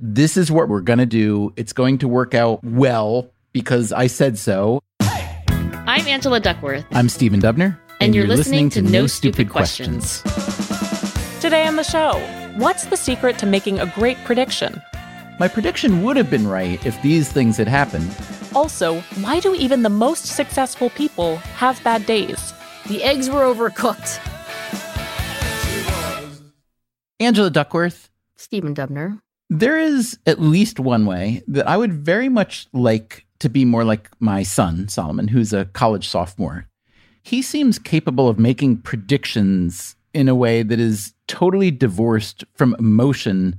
This is what we're going to do. It's going to work out well because I said so. I'm Angela Duckworth. I'm Stephen Dubner. And, you're, listening, to No Stupid Questions. Today on the show, what's the secret to making a great prediction? My prediction would have been right if these things had happened. Also, why do even the most successful people have bad days? The eggs were overcooked. Angela Duckworth, Stephen Dubner. There is at least one way that I would very much like to be more like my son, Solomon, who's a college sophomore. He seems capable of making predictions in a way that is totally divorced from emotion,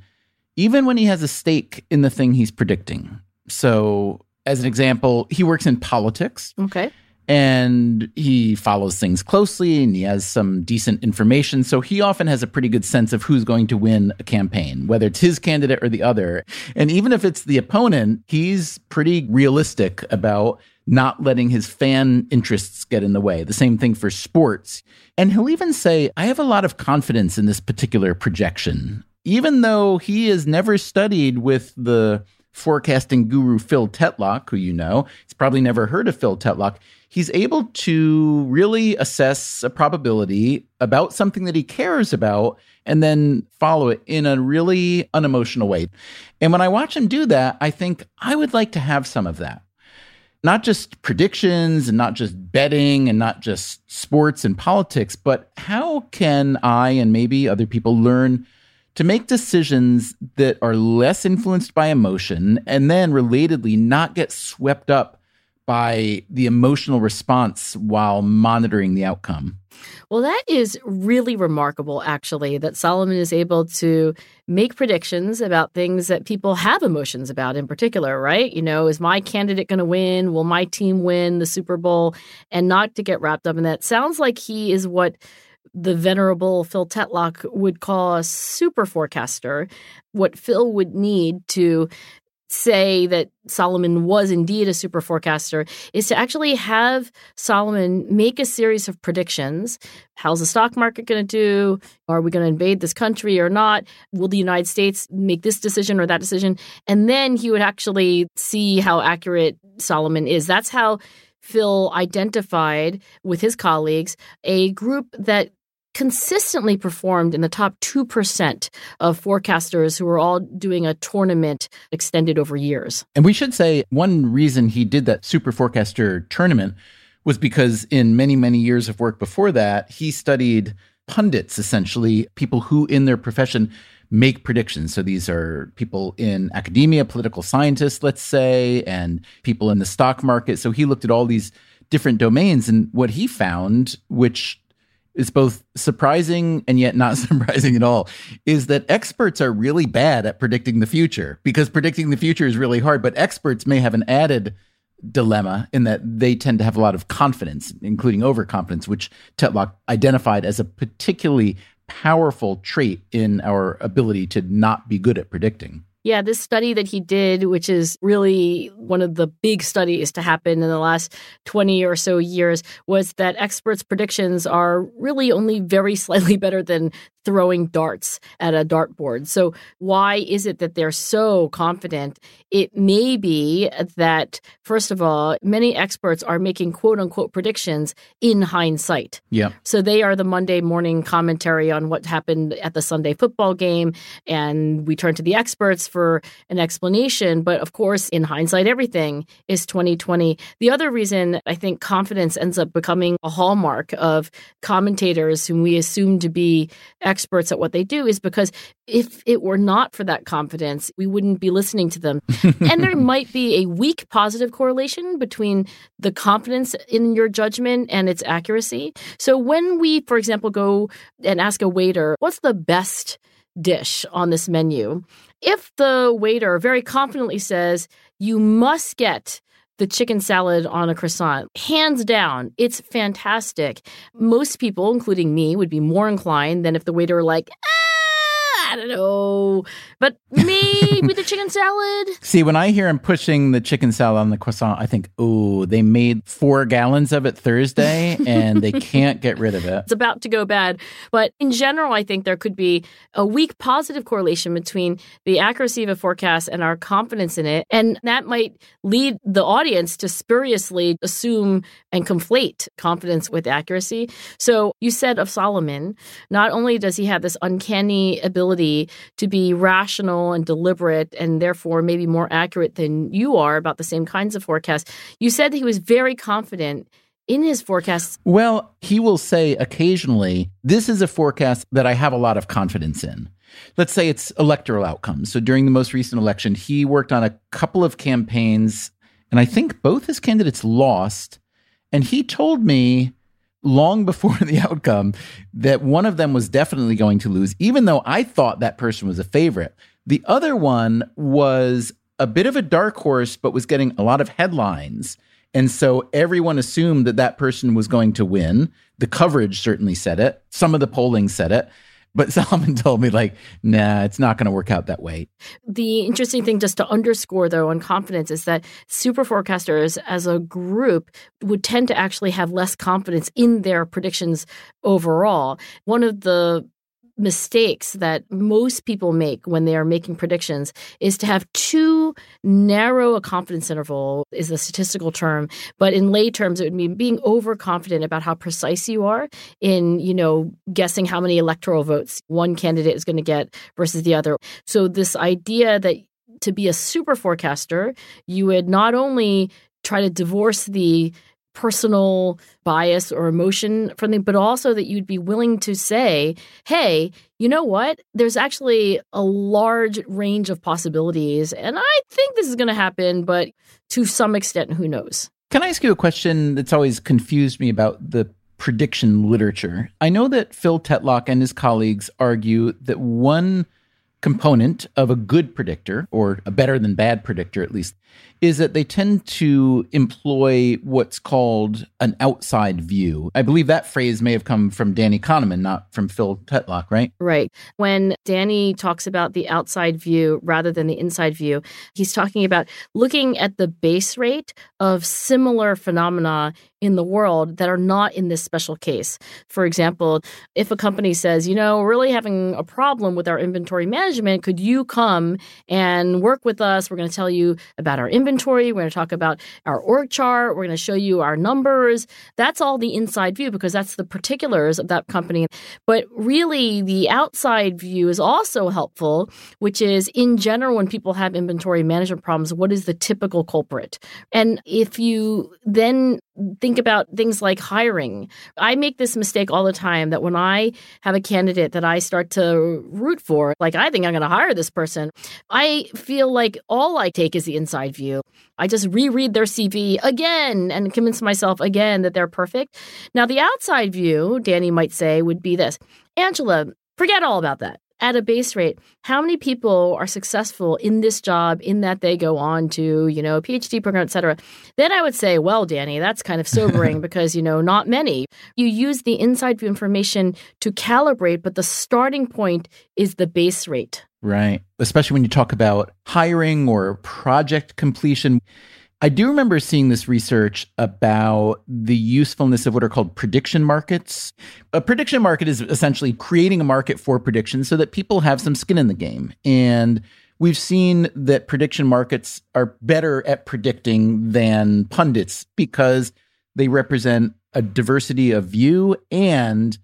even when he has a stake in the thing he's predicting. So, as an example, he works in politics Okay. And he follows things closely and he has some decent information. So he often has a pretty good sense of who's going to win a campaign, whether it's his candidate or the other. And even if it's the opponent, he's pretty realistic about not letting his fan interests get in the way. The same thing for sports. And he'll even say, I have a lot of confidence in this particular projection, even though he has never studied with the forecasting guru Phil Tetlock, who you know. He's probably never heard of Phil Tetlock. He's able to really assess a probability about something that he cares about and then follow it in a really unemotional way. And when I watch him do that, I think I would like to have some of that. Not just predictions and not just betting and not just sports and politics, but how can I and maybe other people learn to make decisions that are less influenced by emotion and then relatedly not get swept up by the emotional response while monitoring the outcome. Well, that is really remarkable, actually, that Solomon is able to make predictions about things that people have emotions about in particular, right? You know, is my candidate going to win? Will my team win the Super Bowl? And not to get wrapped up in that. Sounds like he is what the venerable Phil Tetlock would call a super forecaster, what Phil would need to say that Solomon was indeed a super forecaster is to actually have Solomon make a series of predictions. How's the stock market going to do? Are we going to invade this country or not? Will the United States make this decision or that decision? And then he would actually see how accurate Solomon is. That's how Phil identified with his colleagues a group that consistently performed in the top 2% of forecasters who were all doing a tournament extended over years. And we should say one reason he did that super forecaster tournament was because in many, many years of work before that, he studied pundits, essentially, people who in their profession make predictions. So these are people in academia, political scientists, let's say, and people in the stock market. So he looked at all these different domains. And what he found, which is both surprising and yet not surprising at all is that experts are really bad at predicting the future because predicting the future is really hard but experts may have an added dilemma in that they tend to have a lot of confidence including overconfidence which tetlock identified as a particularly powerful trait in our ability to not be good at predicting Yeah, this study that he did, which is really one of the big studies to happen in the last 20 or so years, was that experts' predictions are really only very slightly better than throwing darts at a dartboard. So, why is it that they're so confident? It may be that, first of all, many experts are making quote unquote predictions in hindsight. yeah So they are the Monday morning commentary on what happened at the Sunday football game. And we turn to the experts for an explanation. But of course, in hindsight, everything is 2020. The other reason I think confidence ends up becoming a hallmark of commentators whom we assume to be experts at what they do is because if it were not for that confidence, we wouldn't be listening to them. and there might be a weak positive correlation between the confidence in your judgment and its accuracy. So when we, for example, go and ask a waiter, what's the best dish on this menu? If the waiter very confidently says, you must get the chicken salad on a croissant. Hands down, it's fantastic. Most people, including me, would be more inclined than if the waiter were like, I don't know, but maybe the chicken salad. See, when I hear him pushing the chicken salad on the croissant, I think, oh, they made four gallons of it Thursday and they can't get rid of it. It's about to go bad. But in general, I think there could be a weak positive correlation between the accuracy of a forecast and our confidence in it. And that might lead the audience to spuriously assume and conflate confidence with accuracy. So you said of Solomon, not only does he have this uncanny ability to be rational and deliberate and therefore maybe more accurate than you are about the same kinds of forecasts, you said that he was very confident in his forecasts? Well, he will say occasionally, This is a forecast that I have a lot of confidence in. Let's say it's electoral outcomes. So during the most recent election, he worked on a couple of campaigns, and I think both his candidates lost. And he told me long before the outcome that one of them was definitely going to lose, even though I thought that person was a favorite. The other one was a bit of a dark horse, but was getting a lot of headlines. And so everyone assumed that that person was going to win. The coverage certainly said it. Some of the polling said it. But Solomon told me, like, nah, it's not going to work out that way. The interesting thing, just to underscore, though, on confidence, is that super forecasters as a group would tend to actually have less confidence in their predictions overall. One of the mistakes that most people make when they are making predictions is to have too narrow a confidence interval is the statistical term. But in lay terms it would mean being overconfident about how precise you are in you know guessing how many electoral votes one candidate is going to get versus the other. So this idea that to be a super forecaster you would not only try to divorce the personal bias or emotion from them, but also that you'd be willing to say, hey, you know what? There's actually a large range of possibilities. And I think this is going to happen, but to some extent, who knows? Can I ask you a question that's always confused me about the prediction literature? I know that Phil Tetlock and his colleagues argue that one component of a good predictor, or a better than bad predictor at least, is that they tend to employ what's called an outside view. I believe that phrase may have come from Danny Kahneman, not from Phil Tetlock, right? Right. When Danny talks about the outside view rather than the inside view, he's talking about looking at the base rate of similar phenomena in the world that are not in this special case. For example, if a company says, you know, we're really having a problem with our inventory management, could you come and work with us? We're going to tell you about our inventory inventory. We're going to talk about our org chart. We're going to show you our numbers. That's all the inside view because that's the particulars of that company. But really, the outside view is also helpful, which is in general, when people have inventory management problems, what is the typical culprit? And if you then think about things like hiring. I make this mistake all the time that when I have a candidate that I start to root for, like I think I'm going to hire this person, I feel like all I take is the inside view. I just reread their CV again and convince myself again that they're perfect. Now, the outside view, Danny might say, would be this Angela, forget all about that at a base rate, how many people are successful in this job in that they go on to, you know, a PhD program, et cetera, then I would say, well, Danny, that's kind of sobering because, you know, not many. You use the inside view information to calibrate, but the starting point is the base rate. Right. Especially when you talk about hiring or project completion. I do remember seeing this research about the usefulness of what are called prediction markets. A prediction market is essentially creating a market for predictions so that people have some skin in the game. And we've seen that prediction markets are better at predicting than pundits because they represent a diversity of view and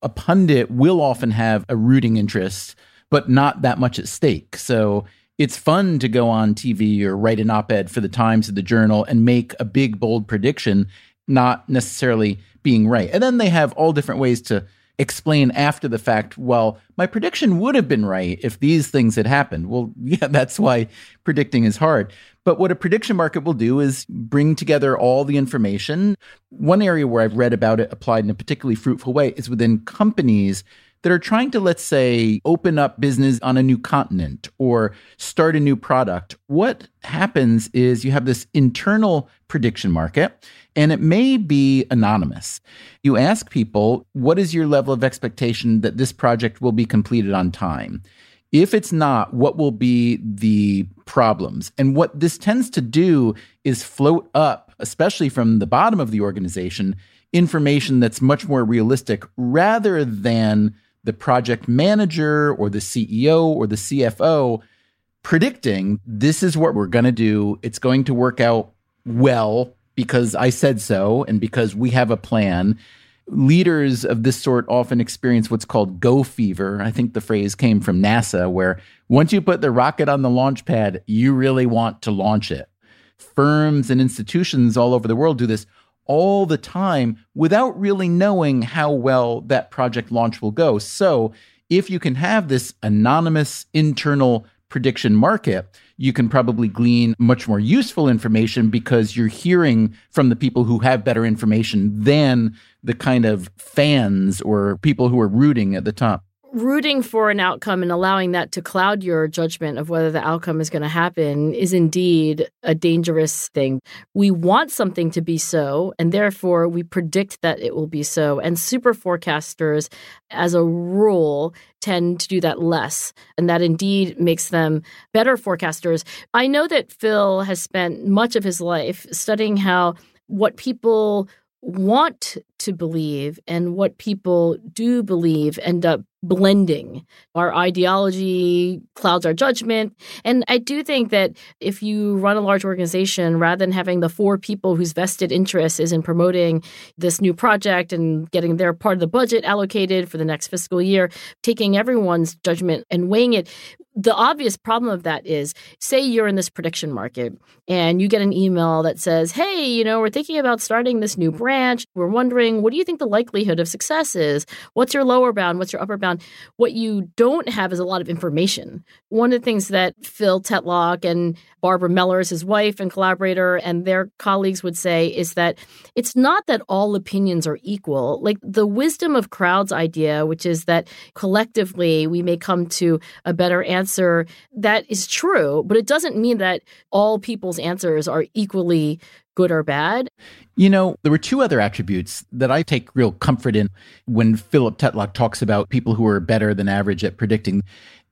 a pundit will often have a rooting interest, but not that much at stake. So it's fun to go on TV or write an op ed for the Times or the Journal and make a big, bold prediction, not necessarily being right. And then they have all different ways to explain after the fact, well, my prediction would have been right if these things had happened. Well, yeah, that's why predicting is hard. But what a prediction market will do is bring together all the information. One area where I've read about it applied in a particularly fruitful way is within companies that are trying to, let's say, open up business on a new continent or start a new product, what happens is you have this internal prediction market and it may be anonymous. You ask people, what is your level of expectation that this project will be completed on time? If it's not, what will be the problems? And what this tends to do is float up, especially from the bottom of the organization, information that's much more realistic rather than the project manager or the CEO or the CFO predicting this is what we're going to do. It's going to work out well because I said so and because we have a plan. Leaders of this sort often experience what's called go fever. I think the phrase came from NASA, where once you put the rocket on the launch pad, you really want to launch it. Firms and institutions all over the world do this all the time without really knowing how well that project launch will go. So, if you can have this anonymous internal prediction market, you can probably glean much more useful information because you're hearing from the people who have better information than the kind of fans or people who are rooting at the top rooting for an outcome and allowing that to cloud your judgment of whether the outcome is going to happen is indeed a dangerous thing. We want something to be so, and therefore we predict that it will be so. And super forecasters, as a rule, tend to do that less. And that indeed makes them better forecasters. I know that Phil has spent much of his life studying how what people want to believe and what people do believe end up blending. Our ideology clouds our judgment. And I do think that if you run a large organization, rather than having the four people whose vested interest is in promoting this new project and getting their part of the budget allocated for the next fiscal year, taking everyone's judgment and weighing it, the obvious problem of that is say you're in this prediction market and you get an email that says, Hey, you know, we're thinking about starting this new branch. We're wondering, what do you think the likelihood of success is? What's your lower bound? What's your upper bound? What you don't have is a lot of information. One of the things that Phil Tetlock and Barbara Mellers, his wife and collaborator, and their colleagues would say is that it's not that all opinions are equal. Like the wisdom of crowds idea, which is that collectively we may come to a better answer, that is true, but it doesn't mean that all people's answers are equally good or bad. You know, there were two other attributes that I take real comfort in when Philip Tetlock talks about people who are better than average at predicting.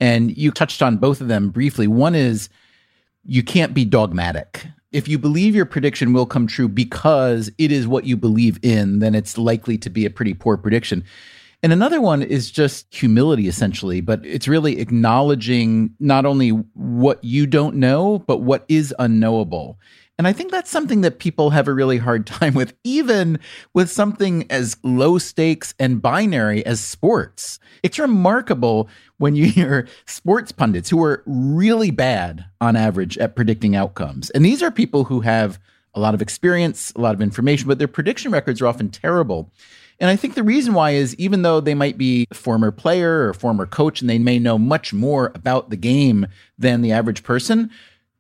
And you touched on both of them briefly. One is you can't be dogmatic. If you believe your prediction will come true because it is what you believe in, then it's likely to be a pretty poor prediction. And another one is just humility, essentially, but it's really acknowledging not only what you don't know, but what is unknowable. And I think that's something that people have a really hard time with, even with something as low stakes and binary as sports. It's remarkable when you hear sports pundits who are really bad on average at predicting outcomes. And these are people who have a lot of experience, a lot of information, but their prediction records are often terrible. And I think the reason why is even though they might be a former player or former coach and they may know much more about the game than the average person,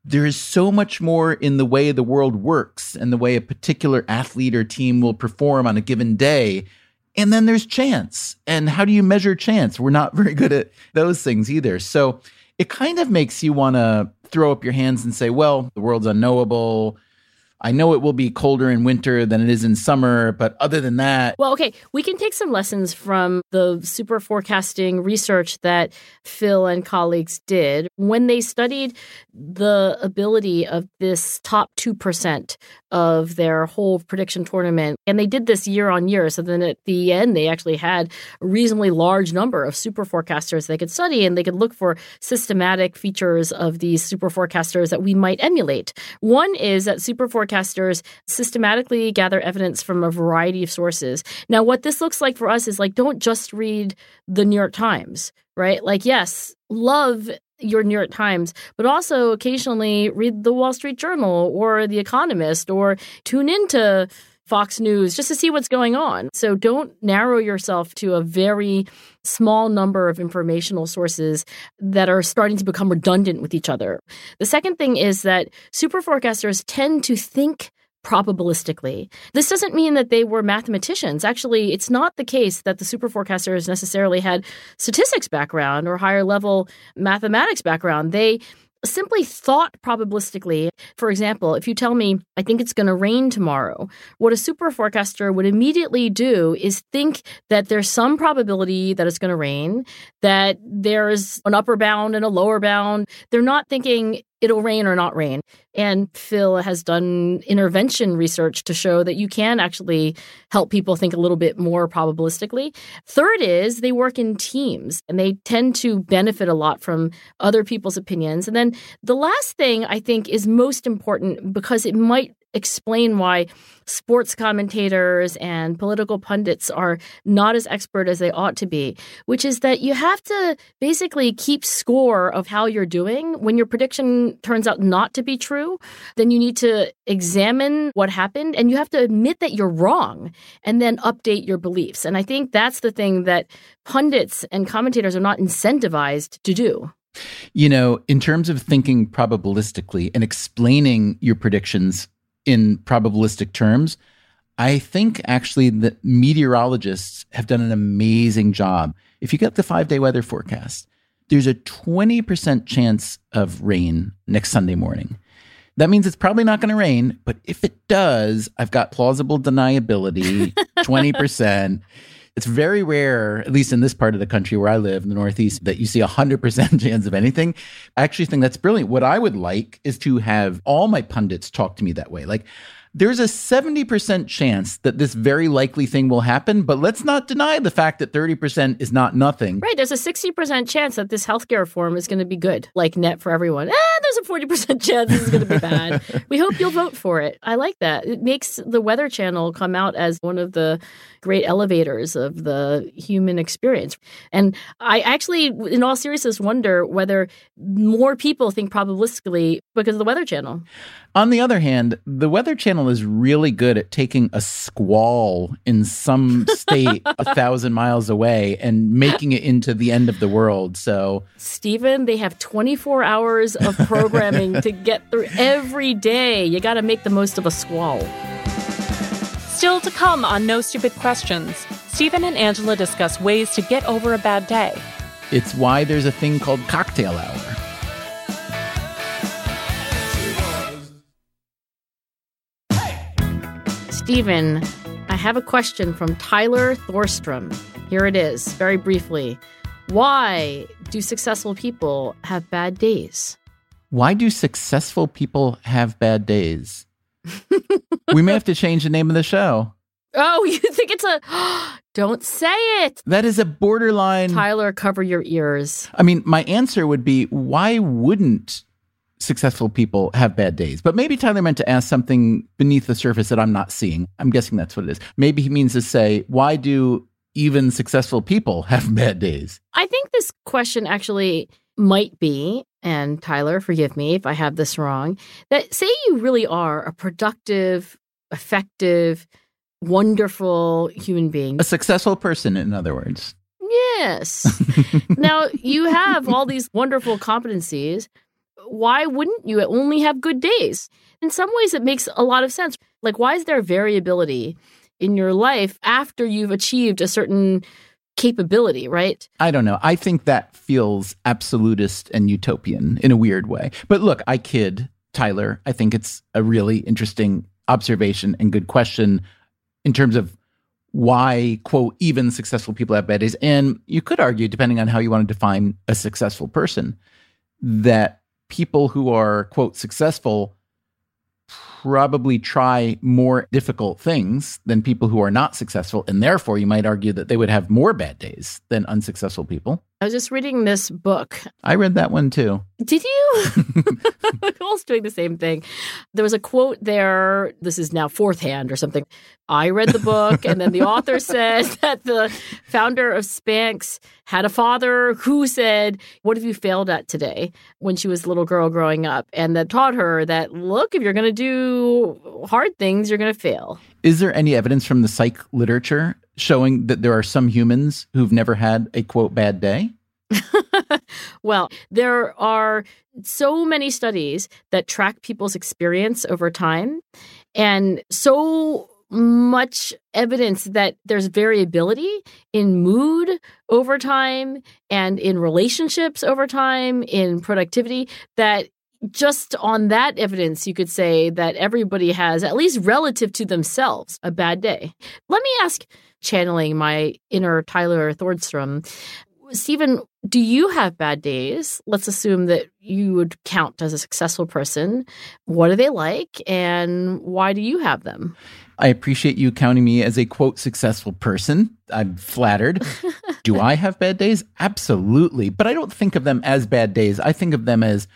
there is so much more in the way the world works and the way a particular athlete or team will perform on a given day. And then there's chance. And how do you measure chance? We're not very good at those things either. So it kind of makes you want to throw up your hands and say, well, the world's unknowable. I know it will be colder in winter than it is in summer, but other than that. Well, okay, we can take some lessons from the super forecasting research that Phil and colleagues did when they studied the ability of this top 2% of their whole prediction tournament. And they did this year on year. So then at the end, they actually had a reasonably large number of super forecasters they could study and they could look for systematic features of these super forecasters that we might emulate. One is that super forecasters systematically gather evidence from a variety of sources. Now, what this looks like for us is like, don't just read the New York Times, right? Like, yes, love your New York Times, but also occasionally read the Wall Street Journal or The Economist or tune into Fox News just to see what's going on. So don't narrow yourself to a very small number of informational sources that are starting to become redundant with each other. The second thing is that super forecasters tend to think probabilistically. This doesn't mean that they were mathematicians. Actually, it's not the case that the super forecasters necessarily had statistics background or higher level mathematics background. They simply thought probabilistically. For example, if you tell me, I think it's going to rain tomorrow, what a super forecaster would immediately do is think that there's some probability that it's going to rain, that there's an upper bound and a lower bound. They're not thinking it'll rain or not rain. And Phil has done intervention research to show that you can actually help people think a little bit more probabilistically. Third is they work in teams and they tend to benefit a lot from other people's opinions. And then the last thing I think is most important because it might explain why sports commentators and political pundits are not as expert as they ought to be, which is that you have to basically keep score of how you're doing. When your prediction turns out not to be true, then you need to examine what happened and you have to admit that you're wrong and then update your beliefs. And I think that's the thing that pundits and commentators are not incentivized to do. You know, in terms of thinking probabilistically and explaining your predictions in probabilistic terms, I think actually that meteorologists have done an amazing job. If you get the five day weather forecast, there's a 20% chance of rain next Sunday morning. That means it's probably not going to rain, but if it does, I've got plausible deniability, 20%. It's very rare, at least in this part of the country where I live in the Northeast, that you see a 100% chance of anything. I actually think that's brilliant. What I would like is to have all my pundits talk to me that way. Like, there's a 70% chance that this very likely thing will happen, but let's not deny the fact that 30% is not nothing. Right. There's a 60% chance that this healthcare reform is going to be good, like net for everyone. Eh, there's a 40% chance is going to be bad. we hope you'll vote for it. I like that. It makes the Weather Channel come out as one of the great elevators of the human experience. And I actually, in all seriousness, wonder whether more people think probabilistically because of the Weather Channel. On the other hand, the Weather Channel is really good at taking a squall in some state a thousand miles away and making it into the end of the world. So, Stephen, they have 24 hours of programming to get through every day. You got to make the most of a squall. Still to come on No Stupid Questions, Stephen and Angela discuss ways to get over a bad day. It's why there's a thing called cocktail hour. Stephen, I have a question from Tyler Thorstrom. Here it is, very briefly. Why do successful people have bad days? Why do successful people have bad days? we may have to change the name of the show. Oh, you think it's a. Don't say it. That is a borderline. Tyler, cover your ears. I mean, my answer would be why wouldn't successful people have bad days? But maybe Tyler meant to ask something beneath the surface that I'm not seeing. I'm guessing that's what it is. Maybe he means to say, why do even successful people have bad days? I think this question actually might be, and Tyler, forgive me if I have this wrong, that say you really are a productive, effective, wonderful human being. A successful person, in other words. Yes. now, you have all these wonderful competencies. Why wouldn't you only have good days? In some ways, it makes a lot of sense. Like, why is there variability in your life after you've achieved a certain capability, right? I don't know. I think that feels absolutist and utopian in a weird way. But look, I kid, Tyler. I think it's a really interesting observation and good question in terms of why, quote, even successful people have bad days. And you could argue, depending on how you want to define a successful person, that people who are, quote, successful probably try more difficult things than people who are not successful. And therefore, you might argue that they would have more bad days than unsuccessful people. I was just reading this book. I read that one too. Did you? We're all doing the same thing. There was a quote there. This is now fourth hand or something. I read the book, and then the author says that the founder of Spanx had a father who said, What have you failed at today? when she was a little girl growing up, and that taught her that, look, if you're going to do hard things, you're going to fail. Is there any evidence from the psych literature showing that there are some humans who've never had a quote bad day? Well, there are so many studies that track people's experience over time and so much evidence that there's variability in mood over time and in relationships over time, in productivity, that just on that evidence, you could say that everybody has, at least relative to themselves, a bad day. Let me ask, channeling my inner Tyler Thordstrom, Stephen, do you have bad days? Let's assume that you would count as a successful person. What are they like and why do you have them? I appreciate you counting me as a quote successful person. I'm flattered. do I have bad days? Absolutely. But I don't think of them as bad days. I think of them as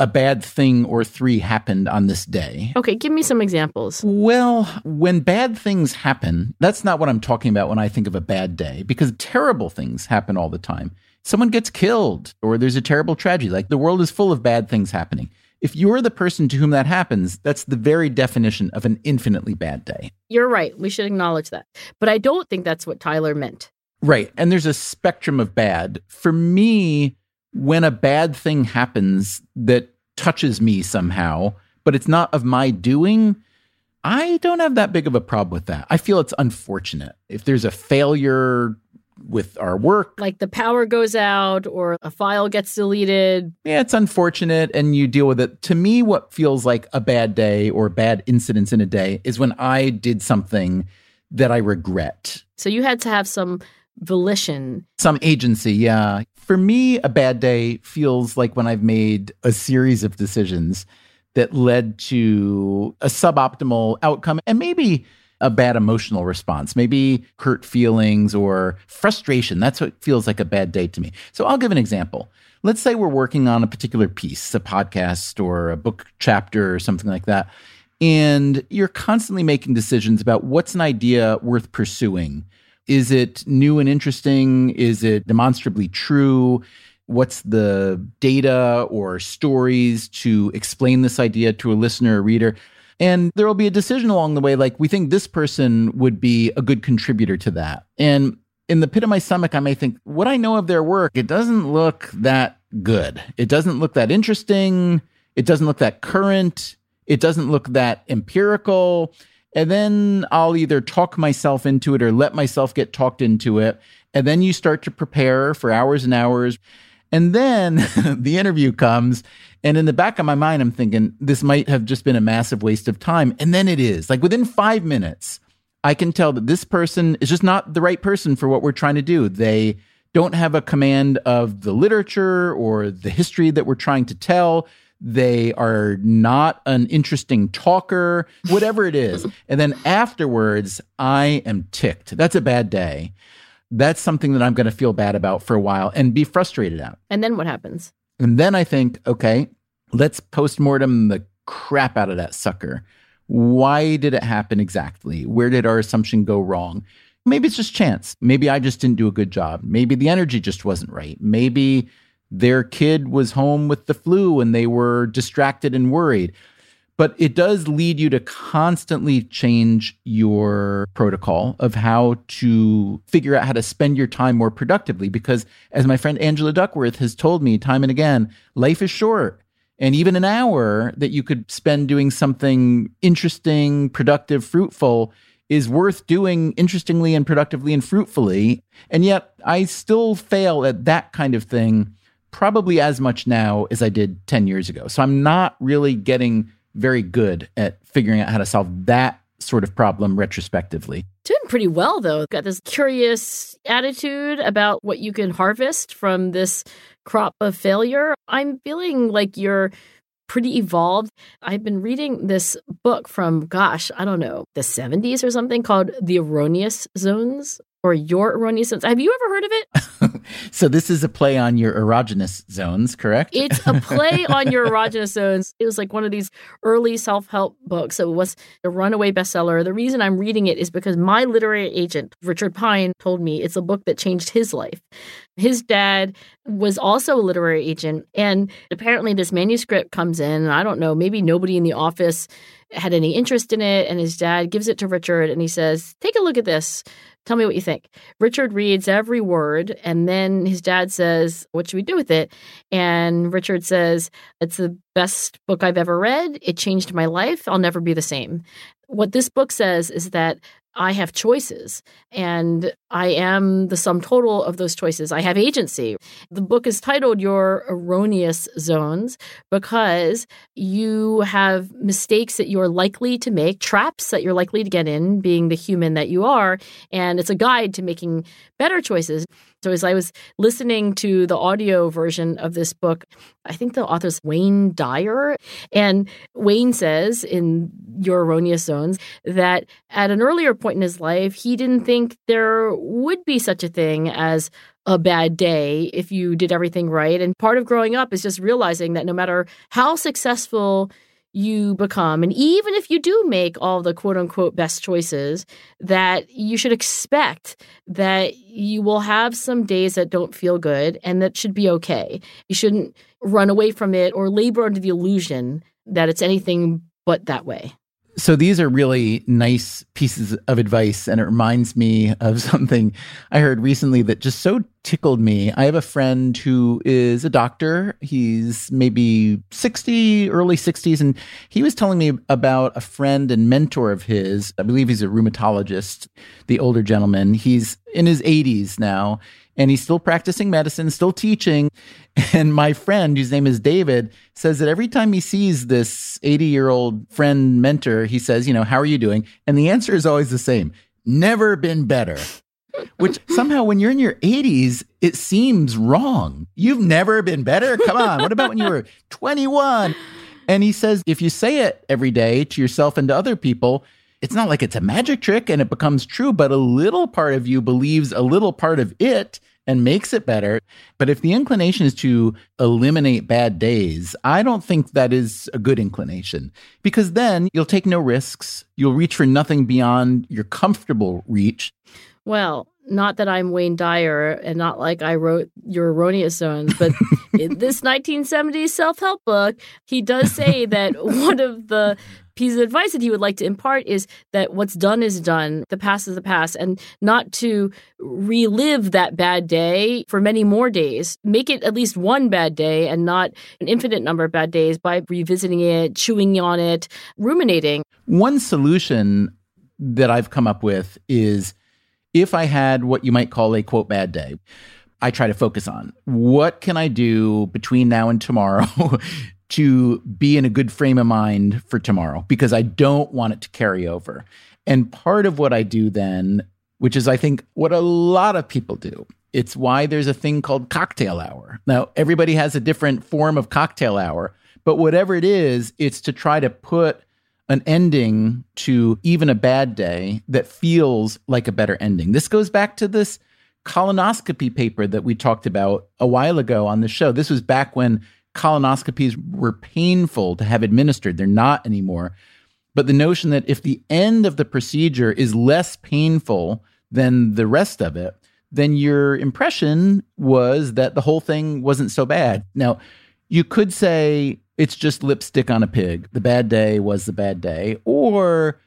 a bad thing or three happened on this day. Okay, give me some examples. Well, when bad things happen, that's not what I'm talking about when I think of a bad day, because terrible things happen all the time. Someone gets killed, or there's a terrible tragedy. Like the world is full of bad things happening. If you're the person to whom that happens, that's the very definition of an infinitely bad day. You're right. We should acknowledge that. But I don't think that's what Tyler meant. Right. And there's a spectrum of bad. For me, when a bad thing happens that touches me somehow, but it's not of my doing, I don't have that big of a problem with that. I feel it's unfortunate. If there's a failure with our work, like the power goes out or a file gets deleted, yeah, it's unfortunate and you deal with it. To me, what feels like a bad day or bad incidents in a day is when I did something that I regret. So you had to have some volition, some agency, yeah for me, a bad day feels like when I've made a series of decisions that led to a suboptimal outcome and maybe a bad emotional response, maybe hurt feelings or frustration. That's what feels like a bad day to me. So I'll give an example. Let's say we're working on a particular piece, a podcast or a book chapter or something like that. And you're constantly making decisions about what's an idea worth pursuing is it new and interesting? Is it demonstrably true? What's the data or stories to explain this idea to a listener or reader? And there will be a decision along the way, like we think this person would be a good contributor to that. And in the pit of my stomach, I may think, what I know of their work, it doesn't look that good. It doesn't look that interesting. It doesn't look that current. It doesn't look that empirical. And then I'll either talk myself into it or let myself get talked into it. And then you start to prepare for hours and hours. And then the interview comes. And in the back of my mind, I'm thinking, this might have just been a massive waste of time. And then it is. Like within five minutes, I can tell that this person is just not the right person for what we're trying to do. They don't have a command of the literature or the history that we're trying to tell. They are not an interesting talker, whatever it is. and then afterwards, I am ticked. That's a bad day. That's something that I'm going to feel bad about for a while and be frustrated at. And then what happens? And then I think, okay, let's postmortem the crap out of that sucker. Why did it happen exactly? Where did our assumption go wrong? Maybe it's just chance. Maybe I just didn't do a good job. Maybe the energy just wasn't right. Maybe their kid was home with the flu and they were distracted and worried. But it does lead you to constantly change your protocol of how to figure out how to spend your time more productively. Because as my friend Angela Duckworth has told me time and again, life is short. And even an hour that you could spend doing something interesting, productive, fruitful is worth doing interestingly and productively and fruitfully. And yet I still fail at that kind of thing probably as much now as I did 10 years ago. So I'm not really getting very good at figuring out how to solve that sort of problem retrospectively. Doing pretty well, though. Got this curious attitude about what you can harvest from this crop of failure. I'm feeling like you're pretty evolved. I've been reading this book from, gosh, I don't know, the 70s or something called The Erroneous Zones or your erroneous zones. Have you ever heard of it? so this is a play on your erogenous zones, correct? It's a play on your erogenous zones. It was like one of these early self-help books. It was a runaway bestseller. The reason I'm reading it is because my literary agent, Richard Pine, told me it's a book that changed his life. His dad was also a literary agent and apparently this manuscript comes in, I don't know, maybe nobody in the office had any interest in it. And his dad gives it to Richard and he says, Take a look at this. Tell me what you think. Richard reads every word, and then his dad says, What should we do with it? And Richard says, It's the best book I've ever read. It changed my life. I'll never be the same. What this book says is that I have choices and I am the sum total of those choices. I have agency. The book is titled Your Erroneous Zones because you have mistakes that you're likely to make, traps that you're likely to get in, being the human that you are. And it's a guide to making better choices. So as I was listening to the audio version of this book, I think the author's Wayne Dyer. And Wayne says in Your Erroneous Zones that at an earlier point in his life, he didn't think there would be such a thing as a bad day if you did everything right. And part of growing up is just realizing that no matter how successful you become. And even if you do make all the quote unquote best choices, that you should expect that you will have some days that don't feel good and that should be okay. You shouldn't run away from it or labor under the illusion that it's anything but that way. So these are really nice pieces of advice, and it reminds me of something I heard recently that just so tickled me. I have a friend who is a doctor. He's maybe 60, early 60s, and he was telling me about a friend and mentor of his. I believe he's a rheumatologist, the older gentleman. He's in his 80s now, and he's still practicing medicine, still teaching. And my friend, whose name is David, says that every time he sees this 80 year old friend mentor, he says, You know, how are you doing? And the answer is always the same never been better. Which somehow, when you're in your 80s, it seems wrong. You've never been better. Come on. What about when you were 21? And he says, if you say it every day to yourself and to other people, it's not like it's a magic trick and it becomes true, but a little part of you believes a little part of it and makes it better. But if the inclination is to eliminate bad days, I don't think that is a good inclination because then you'll take no risks. You'll reach for nothing beyond your comfortable reach. Well, not that I'm Wayne Dyer and not like I wrote Your Erroneous Zones, but in this 1970s self help book, he does say that one of the pieces of advice that he would like to impart is that what's done is done, the past is the past, and not to relive that bad day for many more days. Make it at least one bad day and not an infinite number of bad days by revisiting it, chewing on it, ruminating. One solution that I've come up with is if I had what you might call a quote bad day. I try to focus on what can I do between now and tomorrow to be in a good frame of mind for tomorrow because I don't want it to carry over. And part of what I do then, which is I think what a lot of people do, it's why there's a thing called cocktail hour. Now, everybody has a different form of cocktail hour, but whatever it is, it's to try to put an ending to even a bad day that feels like a better ending. This goes back to this colonoscopy paper that we talked about a while ago on the show. This was back when colonoscopies were painful to have administered. They're not anymore. But the notion that if the end of the procedure is less painful than the rest of it, then your impression was that the whole thing wasn't so bad. Now, you could say it's just lipstick on a pig. The bad day was the bad day. Or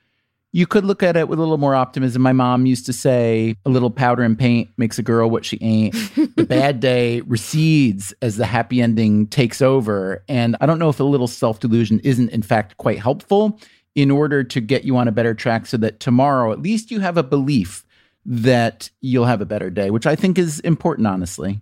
you could look at it with a little more optimism. My mom used to say, a little powder and paint makes a girl what she ain't. the bad day recedes as the happy ending takes over. And I don't know if a little self delusion isn't, in fact, quite helpful in order to get you on a better track so that tomorrow, at least you have a belief that you'll have a better day, which I think is important, honestly.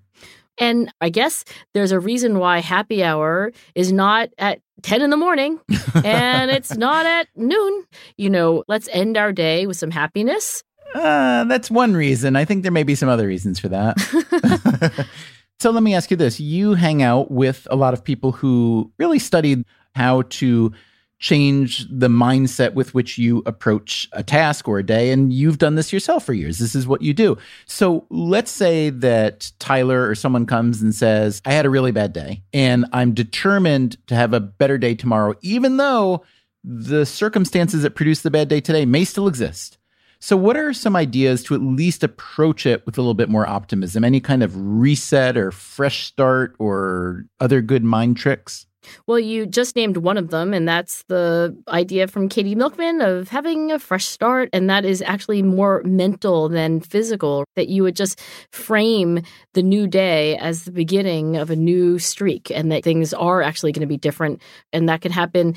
And I guess there's a reason why happy hour is not at 10 in the morning and it's not at noon. You know, let's end our day with some happiness. Uh, that's one reason. I think there may be some other reasons for that. so let me ask you this. You hang out with a lot of people who really studied how to change the mindset with which you approach a task or a day. And you've done this yourself for years. This is what you do. So let's say that Tyler or someone comes and says, I had a really bad day and I'm determined to have a better day tomorrow, even though the circumstances that produced the bad day today may still exist. So, what are some ideas to at least approach it with a little bit more optimism? Any kind of reset or fresh start or other good mind tricks? Well, you just named one of them, and that's the idea from Katie Milkman of having a fresh start. And that is actually more mental than physical, that you would just frame the new day as the beginning of a new streak, and that things are actually going to be different. And that can happen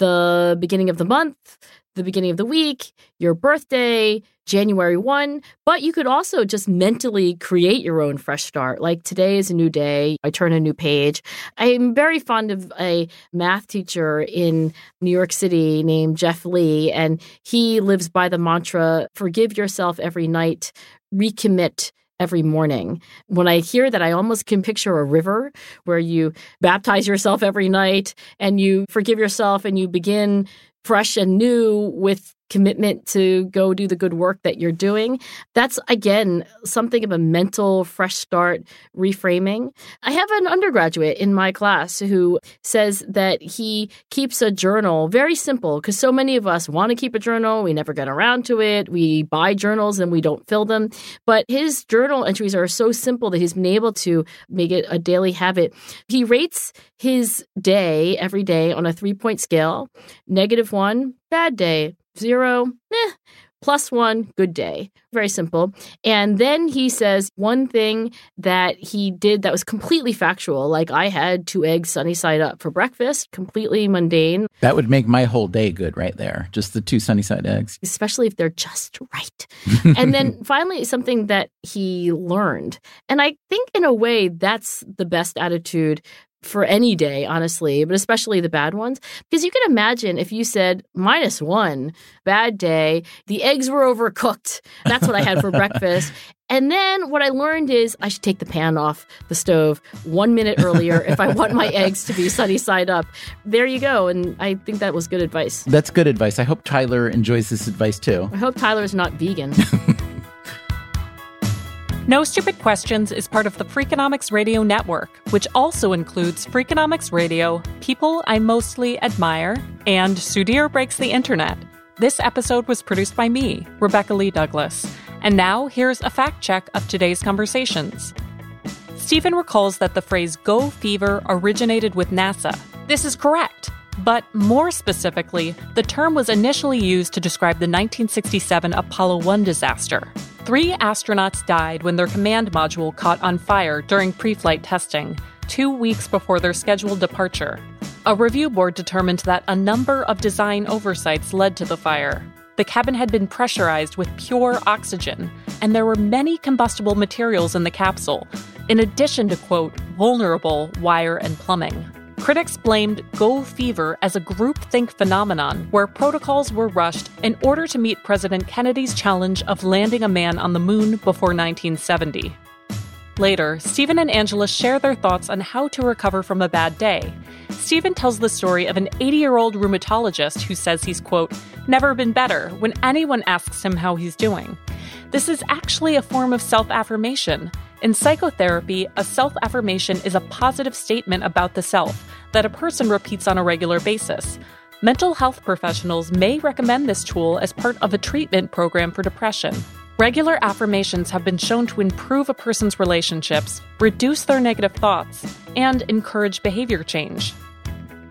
the beginning of the month, the beginning of the week, your birthday, January 1, but you could also just mentally create your own fresh start. Like today is a new day, I turn a new page. I'm very fond of a math teacher in New York City named Jeff Lee, and he lives by the mantra forgive yourself every night, recommit every morning. When I hear that, I almost can picture a river where you baptize yourself every night and you forgive yourself and you begin fresh and new with commitment to go do the good work that you're doing. That's again something of a mental fresh start reframing. I have an undergraduate in my class who says that he keeps a journal very simple because so many of us want to keep a journal, we never get around to it. We buy journals and we don't fill them. But his journal entries are so simple that he's been able to make it a daily habit. He rates his day every day on a three point scale negative one, bad day, zero, eh, plus one, good day. Very simple. And then he says one thing that he did that was completely factual, like I had two eggs sunny side up for breakfast, completely mundane. That would make my whole day good right there. Just the two sunny side eggs. Especially if they're just right. and then finally, something that he learned. And I think in a way, that's the best attitude for any day, honestly, but especially the bad ones. Because you can imagine if you said minus one, bad day, the eggs were overcooked. That's what I had for breakfast. And then what I learned is I should take the pan off the stove one minute earlier if I want my eggs to be sunny side up. There you go. And I think that was good advice. That's good advice. I hope Tyler enjoys this advice too. I hope Tyler's not vegan. No Stupid Questions is part of the Freakonomics Radio Network, which also includes Freakonomics Radio, People I Mostly Admire, and Sudhir Breaks the Internet. This episode was produced by me, Rebecca Lee Douglas. And now here's a fact check of today's conversations. Stephen recalls that the phrase go fever originated with NASA. This is correct. But more specifically, the term was initially used to describe the 1967 Apollo 1 disaster. Three astronauts died when their command module caught on fire during pre flight testing, two weeks before their scheduled departure. A review board determined that a number of design oversights led to the fire. The cabin had been pressurized with pure oxygen, and there were many combustible materials in the capsule, in addition to, quote, vulnerable wire and plumbing. Critics blamed Go Fever as a groupthink phenomenon where protocols were rushed in order to meet President Kennedy's challenge of landing a man on the moon before 1970. Later, Stephen and Angela share their thoughts on how to recover from a bad day. Stephen tells the story of an 80 year old rheumatologist who says he's, quote, never been better when anyone asks him how he's doing. This is actually a form of self affirmation. In psychotherapy, a self affirmation is a positive statement about the self that a person repeats on a regular basis. Mental health professionals may recommend this tool as part of a treatment program for depression. Regular affirmations have been shown to improve a person's relationships, reduce their negative thoughts, and encourage behavior change.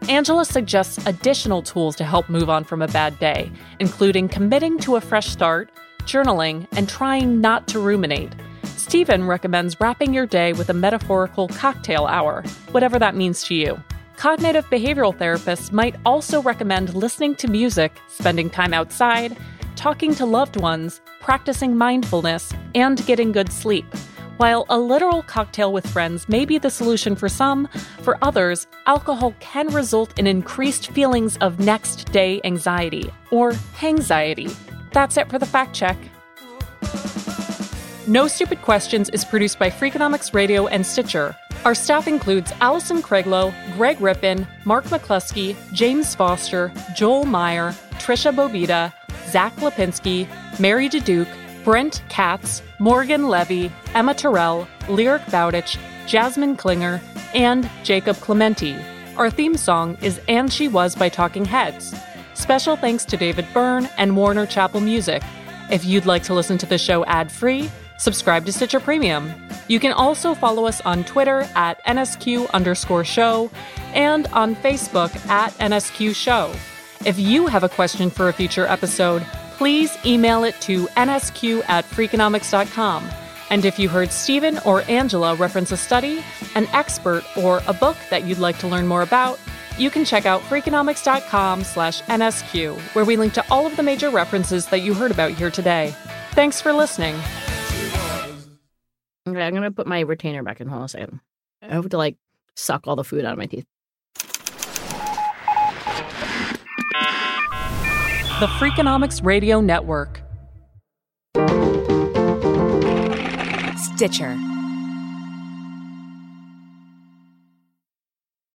Angela suggests additional tools to help move on from a bad day, including committing to a fresh start, journaling, and trying not to ruminate. Stephen recommends wrapping your day with a metaphorical cocktail hour, whatever that means to you. Cognitive behavioral therapists might also recommend listening to music, spending time outside, talking to loved ones, practicing mindfulness, and getting good sleep. While a literal cocktail with friends may be the solution for some, for others, alcohol can result in increased feelings of next day anxiety or hangxiety. That's it for the fact check. No Stupid Questions is produced by Freakonomics Radio and Stitcher. Our staff includes Allison Craiglow, Greg Rippin, Mark McClusky, James Foster, Joel Meyer, Tricia Bobeda, Zack Lapinski, Mary Duke, Brent Katz, Morgan Levey, Emma Tyrrell, Lyric Bowditch, Jasmine Klinger, and Jacob Clemente. Our theme song is And She Was by Talking Heads. Special thanks to David Byrne and Warner Chappell Music. If you'd like to listen to the show ad free, subscribe to Stitcher Premium. You can also follow us on Twitter at NSQ underscore show and on Facebook at NSQ show. If you have a question for a future episode, please email it to nsq at freakonomics.com. And if you heard Stephen or Angela reference a study, an expert, or a book that you'd like to learn more about, you can check out freakonomics.com slash NSQ, where we link to all of the major references that you heard about here today. Thanks for listening. Okay, I'm gonna put my retainer back in. Hold on a second. I have to like suck all the food out of my teeth. The Freakonomics Radio Network. Stitcher.